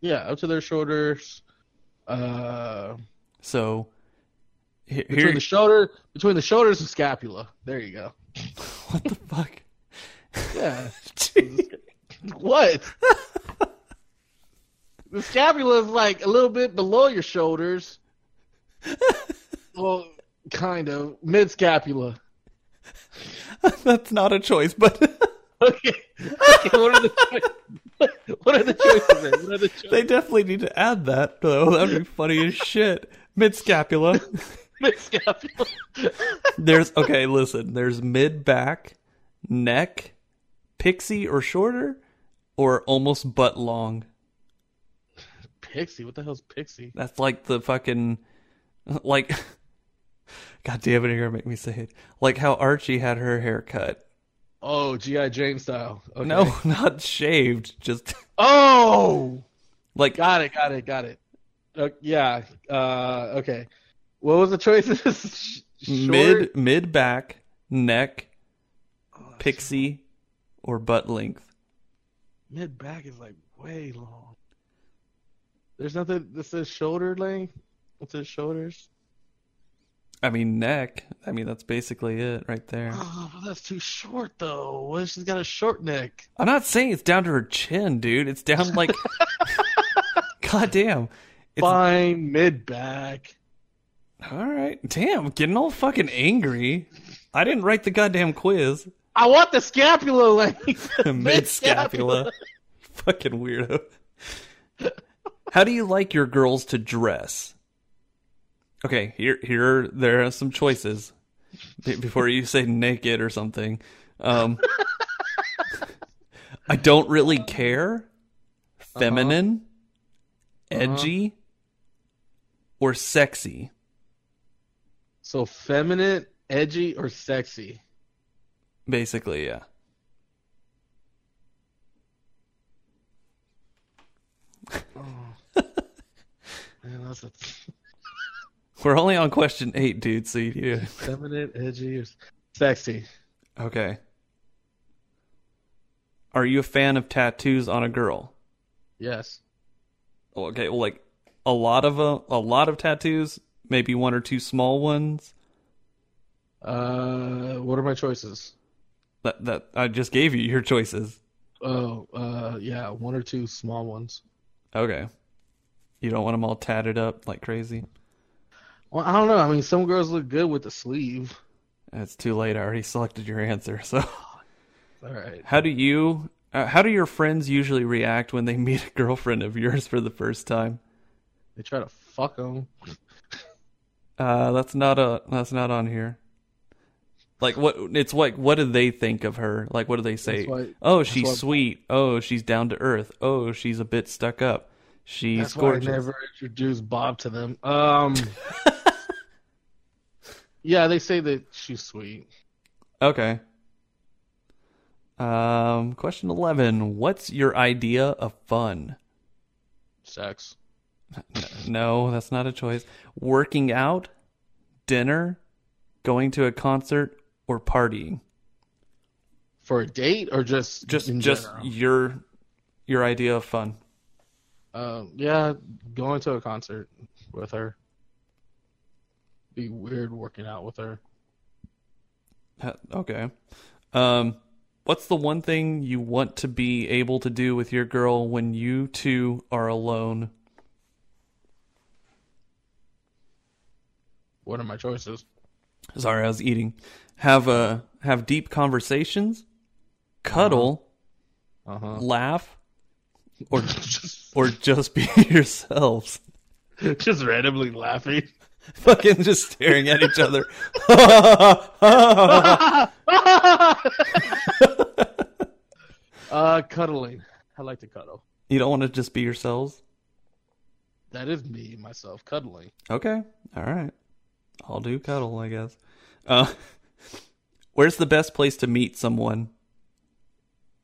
yeah, up to their shoulders. Uh, So he- between here, the shoulder, between the shoulders and scapula. There you go. what the fuck? Yeah. what? the scapula is like a little bit below your shoulders. well, kind of mid scapula. That's not a choice, but Okay. okay. What are the choices? What are the choices? What are the choices? they definitely need to add that though. That'd be funny as shit. Mid scapula. Mid scapula. There's okay, listen. There's mid back, neck, pixie or shorter, or almost butt long. Pixie. What the hell's pixie? That's like the fucking like God damn it, you're gonna make me say it. Like how Archie had her hair cut. Oh, GI Jane style. Okay. No, not shaved. Just Oh. like Got it. Got it. Got it. Uh, yeah. Uh, okay. What was the choices? Mid mid back, neck, Oh, pixie, or butt length. Mid back is like way long. There's nothing that says shoulder length. It says shoulders. I mean neck. I mean that's basically it right there. Oh, but that's too short though. What if she's got a short neck? I'm not saying it's down to her chin, dude. It's down like God damn. It's Fine, mid back. all right. Damn, getting all fucking angry. I didn't write the goddamn quiz. I want the scapula length. Mid scapula. fucking weirdo. How do you like your girls to dress? Okay, here here there are some choices before you say naked or something. Um, I don't really care. Feminine, edgy, or sexy. So feminine, edgy, or sexy? Basically, yeah. Man, that's a We're only on question eight, dude. So you need to... feminine, edgy, or sexy. Okay. Are you a fan of tattoos on a girl? Yes. Okay, well, like a lot of a, a lot of tattoos, maybe one or two small ones. Uh, what are my choices? That that I just gave you your choices. Oh, uh, yeah, one or two small ones. Okay. You don't want them all tatted up like crazy. Well, I don't know. I mean, some girls look good with the sleeve. It's too late. I already selected your answer. So, All right. how do you? Uh, how do your friends usually react when they meet a girlfriend of yours for the first time? They try to fuck them. Uh, that's not a that's not on here. Like what? It's like what do they think of her? Like what do they say? Why- oh, she's why- sweet. Oh, she's down to earth. Oh, she's a bit stuck up. She's That's why. I never introduced Bob to them. Um. yeah, they say that she's sweet. Okay. Um, question eleven. What's your idea of fun? Sex. No, that's not a choice. Working out, dinner, going to a concert, or partying. For a date or just Just just general? your your idea of fun. Um, yeah, going to a concert with her. Be weird working out with her. Okay. Um, What's the one thing you want to be able to do with your girl when you two are alone? What are my choices? Sorry, I was eating. Have uh have deep conversations, cuddle, Uh huh. laugh, or just, or just be yourselves. just randomly laughing. Fucking just staring at each other. Uh, cuddling. I like to cuddle. you don't want to just be yourselves? That is me, myself, cuddling. Okay. All right. I'll do cuddle, I guess. Uh Where's the best place to meet someone?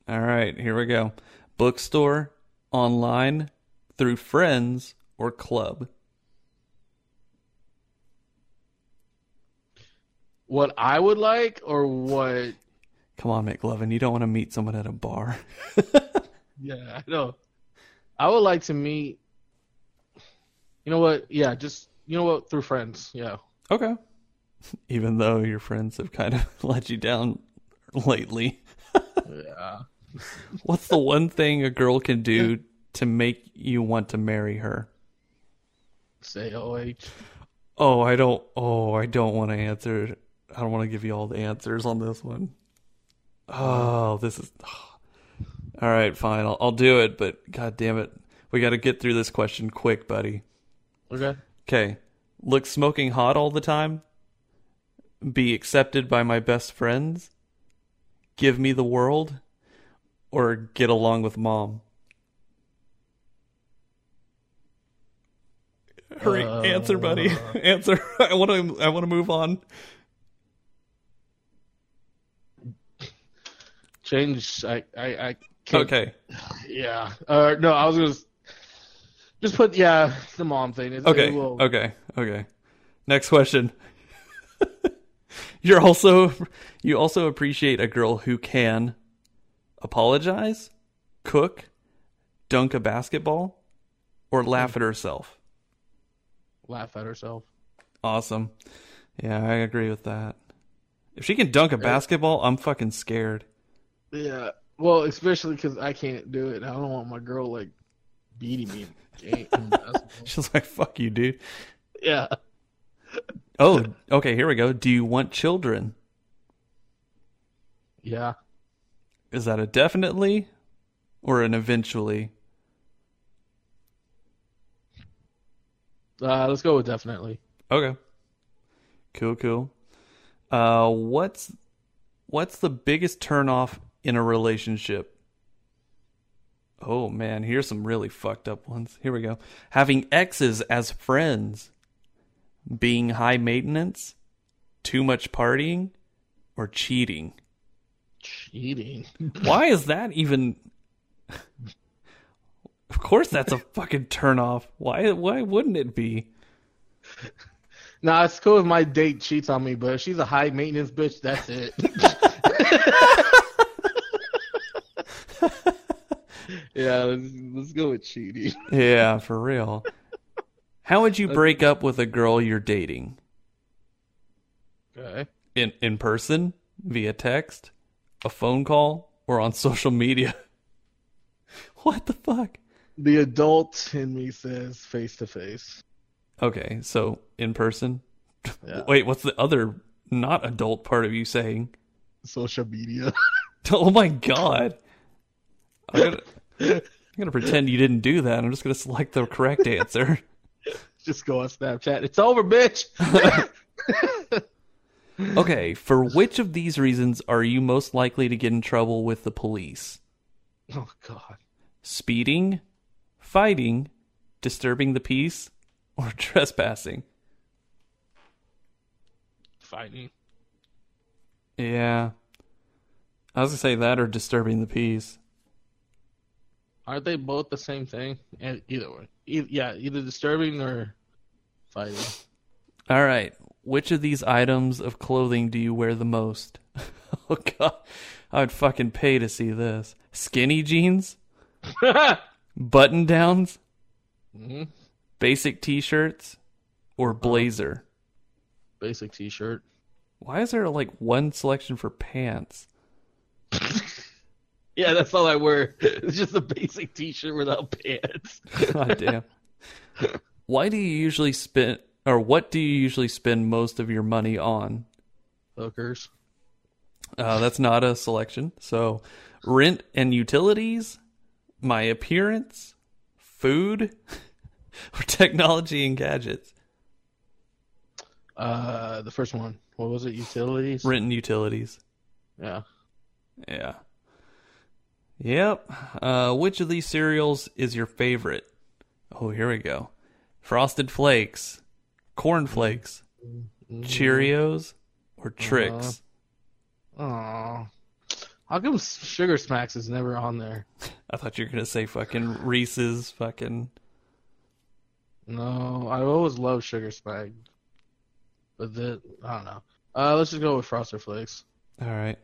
All right, here we go. Bookstore, online, through friends, or club? What I would like, or what? Come on, McLovin, you don't want to meet someone at a bar. Yeah, I know. I would like to meet. You know what? Yeah, just you know what? Through friends. Yeah. Okay. Even though your friends have kind of let you down lately. Yeah. What's the one thing a girl can do to make you want to marry her? Say OH. Oh, I don't. Oh, I don't want to answer. I don't want to give you all the answers on this one. Oh, this is. All right, fine. I'll, I'll do it. But god damn it, we got to get through this question quick, buddy. Okay. Okay, look smoking hot all the time. Be accepted by my best friends. Give me the world, or get along with mom. Hurry, answer, buddy. Uh. answer. I want to. I want to move on. Change. I. I. I can't. Okay. Yeah. Uh, no, I was gonna just put yeah the mom thing. It's- Okay. it will- Okay. Okay. Next question. You're also you also appreciate a girl who can apologize, cook, dunk a basketball, or laugh at herself. laugh at herself. Awesome. Yeah, I agree with that. If she can dunk a basketball, I'm fucking scared. Yeah. Well, especially because I can't do it. I don't want my girl like beating me. in game- in basketball. She's like, "Fuck you, dude." yeah. Oh, okay, here we go. Do you want children? Yeah. Is that a definitely or an eventually? Uh, let's go with definitely. Okay. Cool, cool. Uh what's what's the biggest turnoff in a relationship? Oh man, here's some really fucked up ones. Here we go. Having exes as friends. Being high maintenance, too much partying, or cheating. Cheating. Why is that even Of course that's a fucking turnoff. Why why wouldn't it be? Nah, it's cool if my date cheats on me, but if she's a high maintenance bitch, that's it. yeah, let's, let's go with cheating. Yeah, for real. How would you break up with a girl you're dating? Okay. In in person, via text, a phone call, or on social media? What the fuck? The adult in me says face to face. Okay, so in person. Yeah. Wait, what's the other not adult part of you saying? Social media. Oh my god. I'm gonna, I'm gonna pretend you didn't do that. I'm just gonna select the correct answer. Just go on Snapchat. It's over, bitch. Okay, for which of these reasons are you most likely to get in trouble with the police? oh God. Speeding, fighting, disturbing the peace, or trespassing? Fighting. Yeah. I was gonna say that or disturbing the peace. Aren't they both the same thing? And either way, e- yeah, either disturbing or fighting. All right. Which of these items of clothing do you wear the most? oh god. I would fucking pay to see this. Skinny jeans, button downs, hmm basic t-shirts, or blazer? Basic T-shirt. Why is there like one selection for pants? yeah, that's all I wear. It's just a basic T-shirt without pants. God damn. Why do you usually spend, or what do you usually spend most of your money on? Hookers. Uh, that's not a selection. So, rent and utilities, my appearance, food, or technology and gadgets. Uh, the first one. What was it? Utilities. Rent and utilities. Yeah. Yeah. Yep. Uh, which of these cereals is your favorite? Oh, here we go. Frosted Flakes, Corn Flakes, Cheerios, or Trix? Aw. How come Sugar Smacks is never on there? I thought you were gonna say fucking Reese's fucking. No, I always love Sugar Smack. But the I don't know. Uh, let's just go with Frosted Flakes. All right,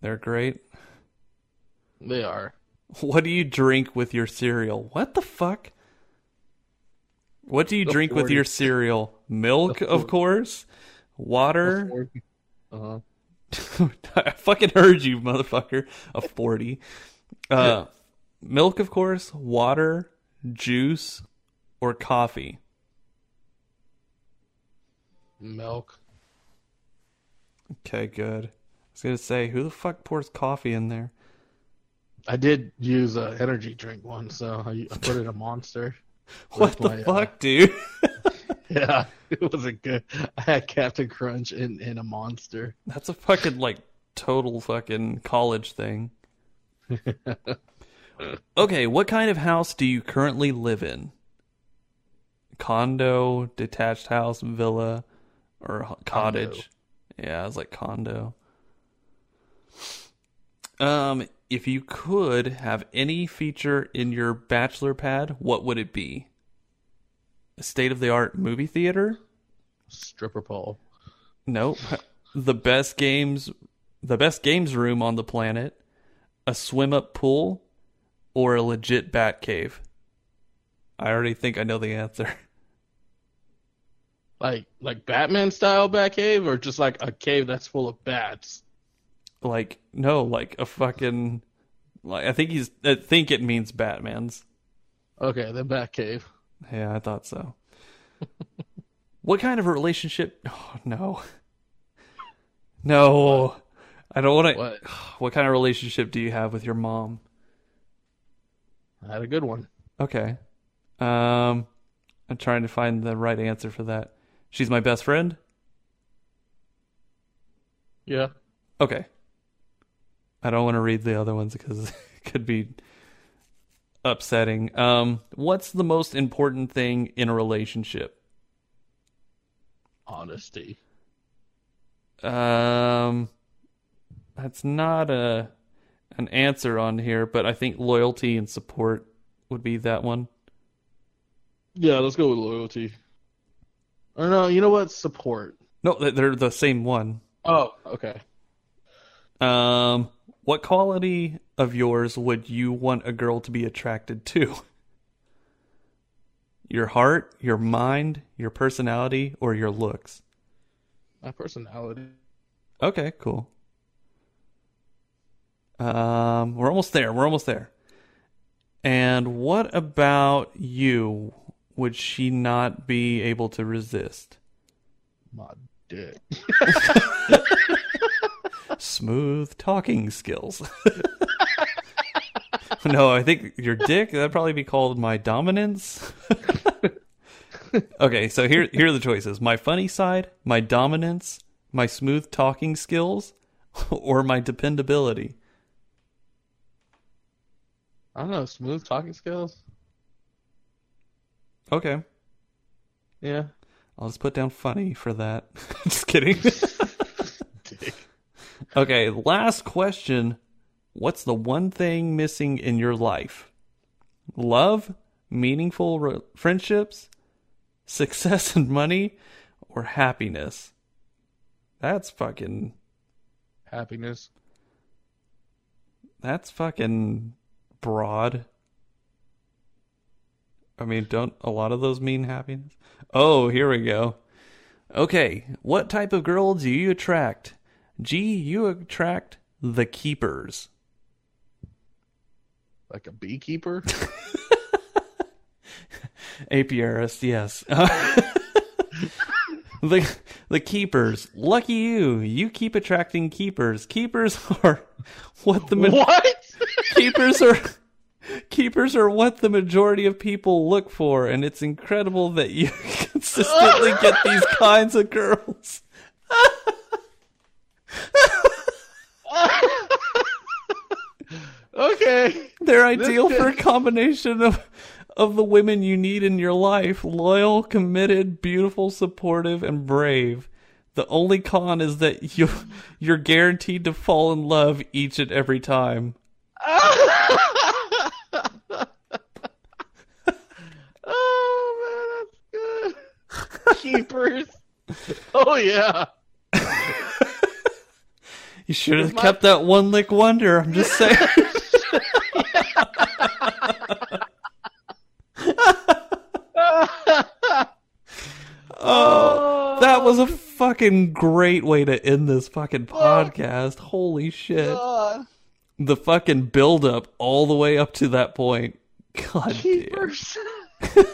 they're great. They are. What do you drink with your cereal? What the fuck? What do you The drink with your cereal? Milk, of course. Water. Uh-huh. I fucking heard you, motherfucker. A 40. Uh, milk, of course, water, juice, or coffee. Milk. Okay, good. I was going to say, who the fuck pours coffee in there? I did use a energy drink one, so I, I put in a monster. What the my, uh, fuck, dude? Yeah, it wasn't good. I had Captain Crunch in, in a monster. That's a fucking, like, total fucking college thing. okay, what kind of house do you currently live in? Condo, detached house, villa, or cottage? Yeah, I was like condo. Um, if you could have any feature in your bachelor pad, what would it be? A state of the art movie theater? Stripper pole. Nope. The best games the best games room on the planet, a swim up pool, or a legit bat cave? I already think I know the answer. Like like Batman style bat cave, or just like a cave that's full of bats. Like no, like a fucking like I think he's I think it means Batman's. Okay, the Batcave. Yeah, I thought so. what kind of a relationship? Oh, no. No. I don't want to. What? What kind of relationship do you have with your mom? I had a good one. Okay. Um, I'm trying to find the right answer for that. She's my best friend? Yeah. Okay. I don't want to read the other ones because it could be upsetting. Um, what's the most important thing in a relationship? Honesty. Um, that's not a an answer on here, but I think loyalty and support would be that one. Yeah, let's go with loyalty. Or no, you know what? Support. No, they're the same one. Oh, okay. Um, what quality of yours would you want a girl to be attracted to? Your heart, your mind, your personality, or your looks? My personality. Okay, cool. Um, we're almost there. We're almost there. And what about you? Would she not be able to resist? My dick. Smooth talking skills. no, I think your dick, that'd probably be called my dominance. okay, so here here are the choices. My funny side, my dominance, my smooth talking skills, or my dependability. I don't know. Smooth talking skills. Okay. Yeah. I'll just put down funny for that. just kidding. Okay, last question. What's the one thing missing in your life? Love, meaningful re- friendships, success and money, or happiness? That's fucking. Happiness. That's fucking broad. I mean, don't a lot of those mean happiness? Oh, here we go. Okay, what type of girl do you attract? G, you attract the keepers. Like a beekeeper? Apiarist, yes. the the keepers. Lucky you. You keep attracting keepers. Keepers are what the ma- what? keepers are keepers are what the majority of people look for, and it's incredible that you consistently get these kinds of girls. Okay. They're ideal for a combination of of the women you need in your life: loyal, committed, beautiful, supportive, and brave. The only con is that you you're guaranteed to fall in love each and every time. oh man, that's good. Keepers. Oh yeah. You should have my- kept that one lick wonder. I'm just saying. oh, that was a fucking great way to end this fucking podcast. Holy shit. God. The fucking build up all the way up to that point. God damn.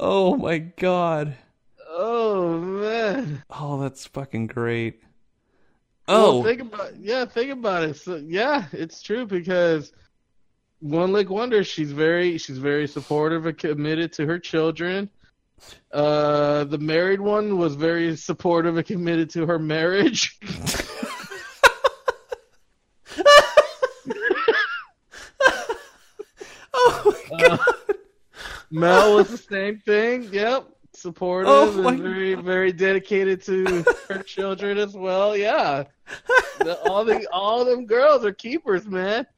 Oh my god. Oh man. Oh, that's fucking great. Well, Oh, think about yeah, think about it. So, yeah, it's true because One Lick Wonder, she's very she's very supportive and committed to her children. Uh, the married one was very supportive and committed to her marriage. oh my god. Mel was the same thing. Yep, supportive Oh, and very very dedicated to her children as well. Yeah, the, all the all them girls are keepers, man.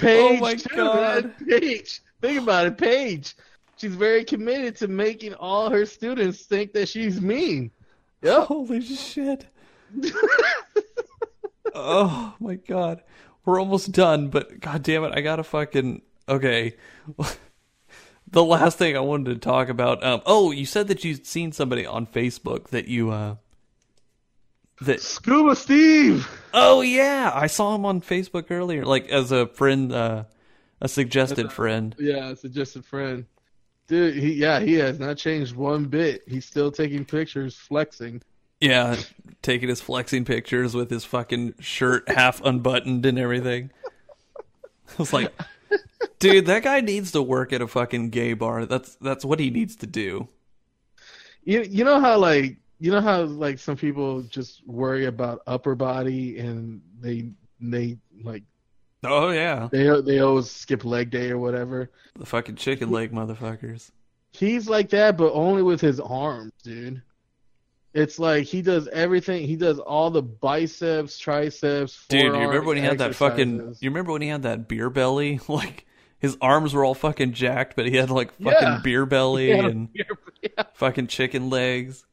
Oh Paige, Oh, my too, God. man. Paige, think about it, Paige. She's very committed to making all her students think that she's mean. Yep. Holy shit. oh my god. We're almost done, but god damn it, I gotta fucking okay. The last thing I wanted to talk about, um oh, you said that you'd seen somebody on Facebook that you uh that Scuba Steve. Oh yeah, I saw him on Facebook earlier, like as a friend uh a suggested friend. Yeah, a suggested friend. Dude, he yeah, he has not changed one bit. He's still taking pictures, flexing. Yeah, taking his flexing pictures with his fucking shirt half unbuttoned and everything. I was like, dude, that guy needs to work at a fucking gay bar. That's that's what he needs to do. You you know how like you know how like some people just worry about upper body and they they like Oh yeah, they they always skip leg day or whatever. the fucking chicken leg motherfuckers. He's like that, but only with his arms, dude. It's like he does everything. He does all the biceps, triceps. Dude, you remember when he had that fucking? You remember when he had that beer belly? Like his arms were all fucking jacked, but he had like fucking Yeah. beer belly and yeah. fucking chicken legs.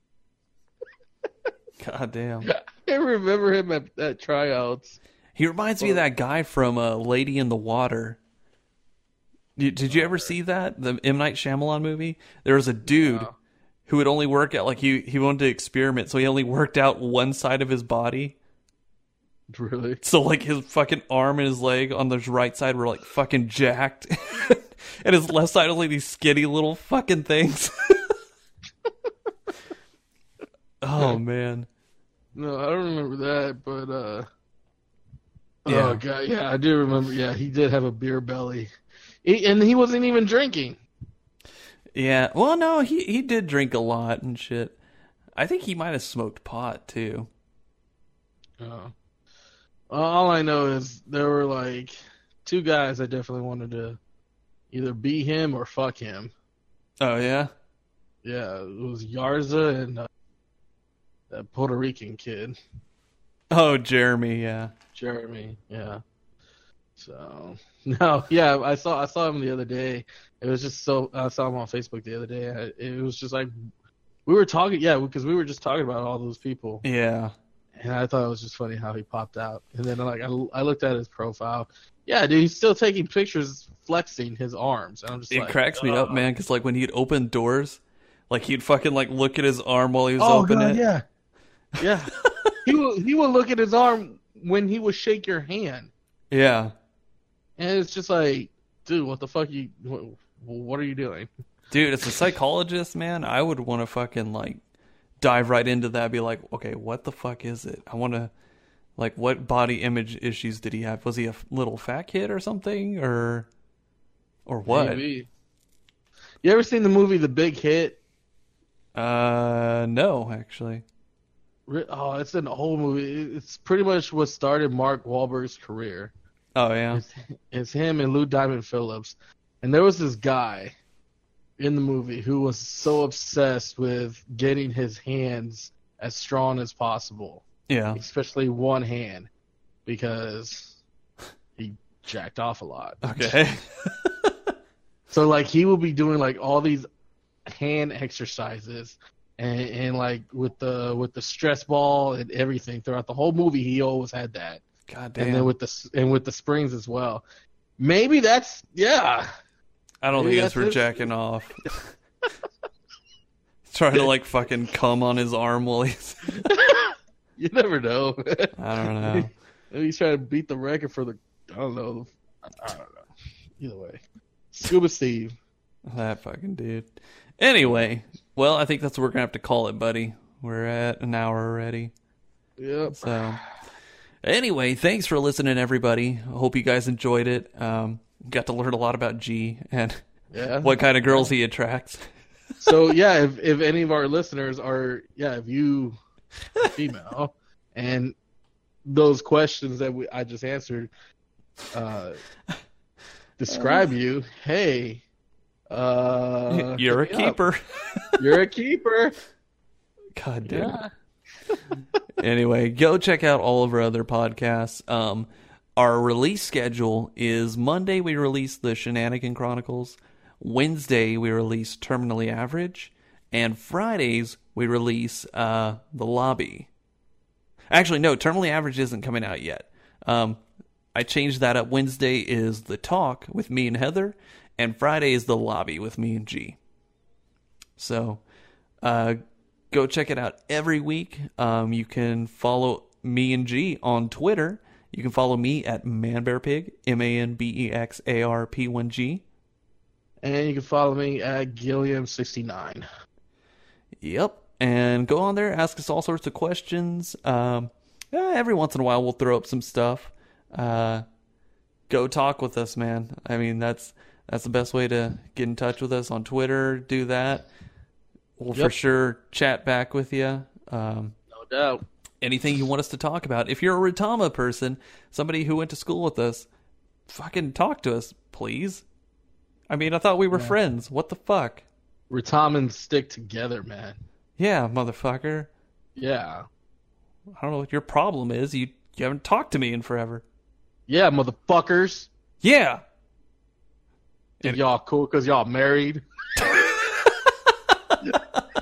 God damn. I remember him at, at tryouts. He reminds me of that guy from uh, Lady in the Water. Did, did you ever see that the M Night Shyamalan movie? There was a dude No. who would only work out like he he wanted to experiment, so he only worked out one side of his body. Really? So like his fucking arm and his leg on the right side were like fucking jacked, and his left side was like these skinny little fucking things. oh man, No, I don't remember that, but uh Yeah. Oh god, yeah, I do remember. Yeah, he did have a beer belly. He, and he wasn't even drinking. yeah. Well, no, he he did drink a lot and shit. I think he might have smoked pot too. Oh. All I know is there were like two guys I definitely wanted to either be him or fuck him. Oh yeah. Yeah, it was Yarza and uh, that Puerto Rican kid, Oh Jeremy, yeah. Jeremy. Yeah. So no, yeah, I saw I saw him the other day. It was just so I saw him on Facebook the other day. It was just like we were talking, yeah, because we were just talking about all those people, Yeah. And I thought it was just funny how he popped out. And then like I, I looked at his profile. Yeah, dude, he's still taking pictures, flexing his arms. And I'm just It like, cracks me up, man, because like when he'd open doors, like he'd fucking like look at his arm while he was Oh opening god, it. yeah, yeah. he will he will look at his arm when he would shake your hand, Yeah. and it's just like, dude, what the fuck you? What, what are you doing? Dude, as a psychologist, man, I would want to fucking like dive right into that. Be like, okay, what the fuck is it? I want to, like, what body image issues did he have? Was he a little fat kid or something, or, or what? Maybe. You ever seen the movie The Big Hit? Uh, no, actually. Oh, it's an old movie. It's pretty much what started Mark Wahlberg's career. Oh yeah, It's, it's him and Lou Diamond Phillips. And there was this guy in the movie who was so obsessed with getting his hands as strong as possible, yeah. especially one hand, because he jacked off a lot. Okay. So like he will be doing like all these hand exercises and, and like with the with the stress ball and everything throughout the whole movie he always had that. God damn. And then with the and with the springs as well. Maybe that's yeah. I don't maybe think it's for that's jacking off. Trying to like fucking cum on his arm while he's. You never know. I don't know. Maybe he's trying to beat the record for the I don't know. I don't know. Either way. Scuba Steve. That fucking dude. Anyway, well, I think that's what we're gonna have to call it, buddy. We're at an hour already. Yep. So, anyway, thanks for listening, everybody. I hope you guys enjoyed it. Um, got to learn a lot about G and Yeah. what kind of girls he attracts. so yeah, if if any of our listeners are yeah, if you are female and those questions that we, I just answered uh describe you, hey, uh You're a hit me up. keeper. You're a keeper. God damn. Yeah. anyway, go check out all of our other podcasts. Um, our release schedule is Monday we release the Shenanigan Chronicles, Wednesday we release Terminally Average, and Fridays we release uh, The Lobby. Actually, no, Terminally Average isn't coming out yet. Um, I changed that up. Wednesday is The Talk with me and Heather, and Friday is The Lobby with me and G. So, uh, go check it out every week. Um, you can follow me and G on Twitter. You can follow me at manbearpig, M A N B E X A R P 1 G. And you can follow me at Gilliam69. Yep. And go on there, ask us all sorts of questions. Um, yeah, every once in a while, we'll throw up some stuff. Uh, go talk with us, man. I mean, that's that's the best way to get in touch with us on Twitter. Do that. We'll for sure chat back with you. Um, No doubt. Anything you want us to talk about. If you're a Retama person, somebody who went to school with us, fucking talk to us, please. I mean, I thought we were friends. What the fuck? Retamans stick together, man. Yeah, motherfucker. Yeah. I don't know what your problem is. You you haven't talked to me in forever. Yeah, motherfuckers. Yeah. Think y'all cool because y'all married?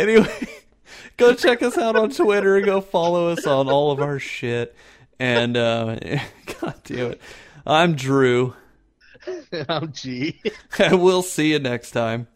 Anyway, go check us out on Twitter and go follow us on all of our shit. And uh, God damn it, I'm Drew, I'm G. and we'll see you next time.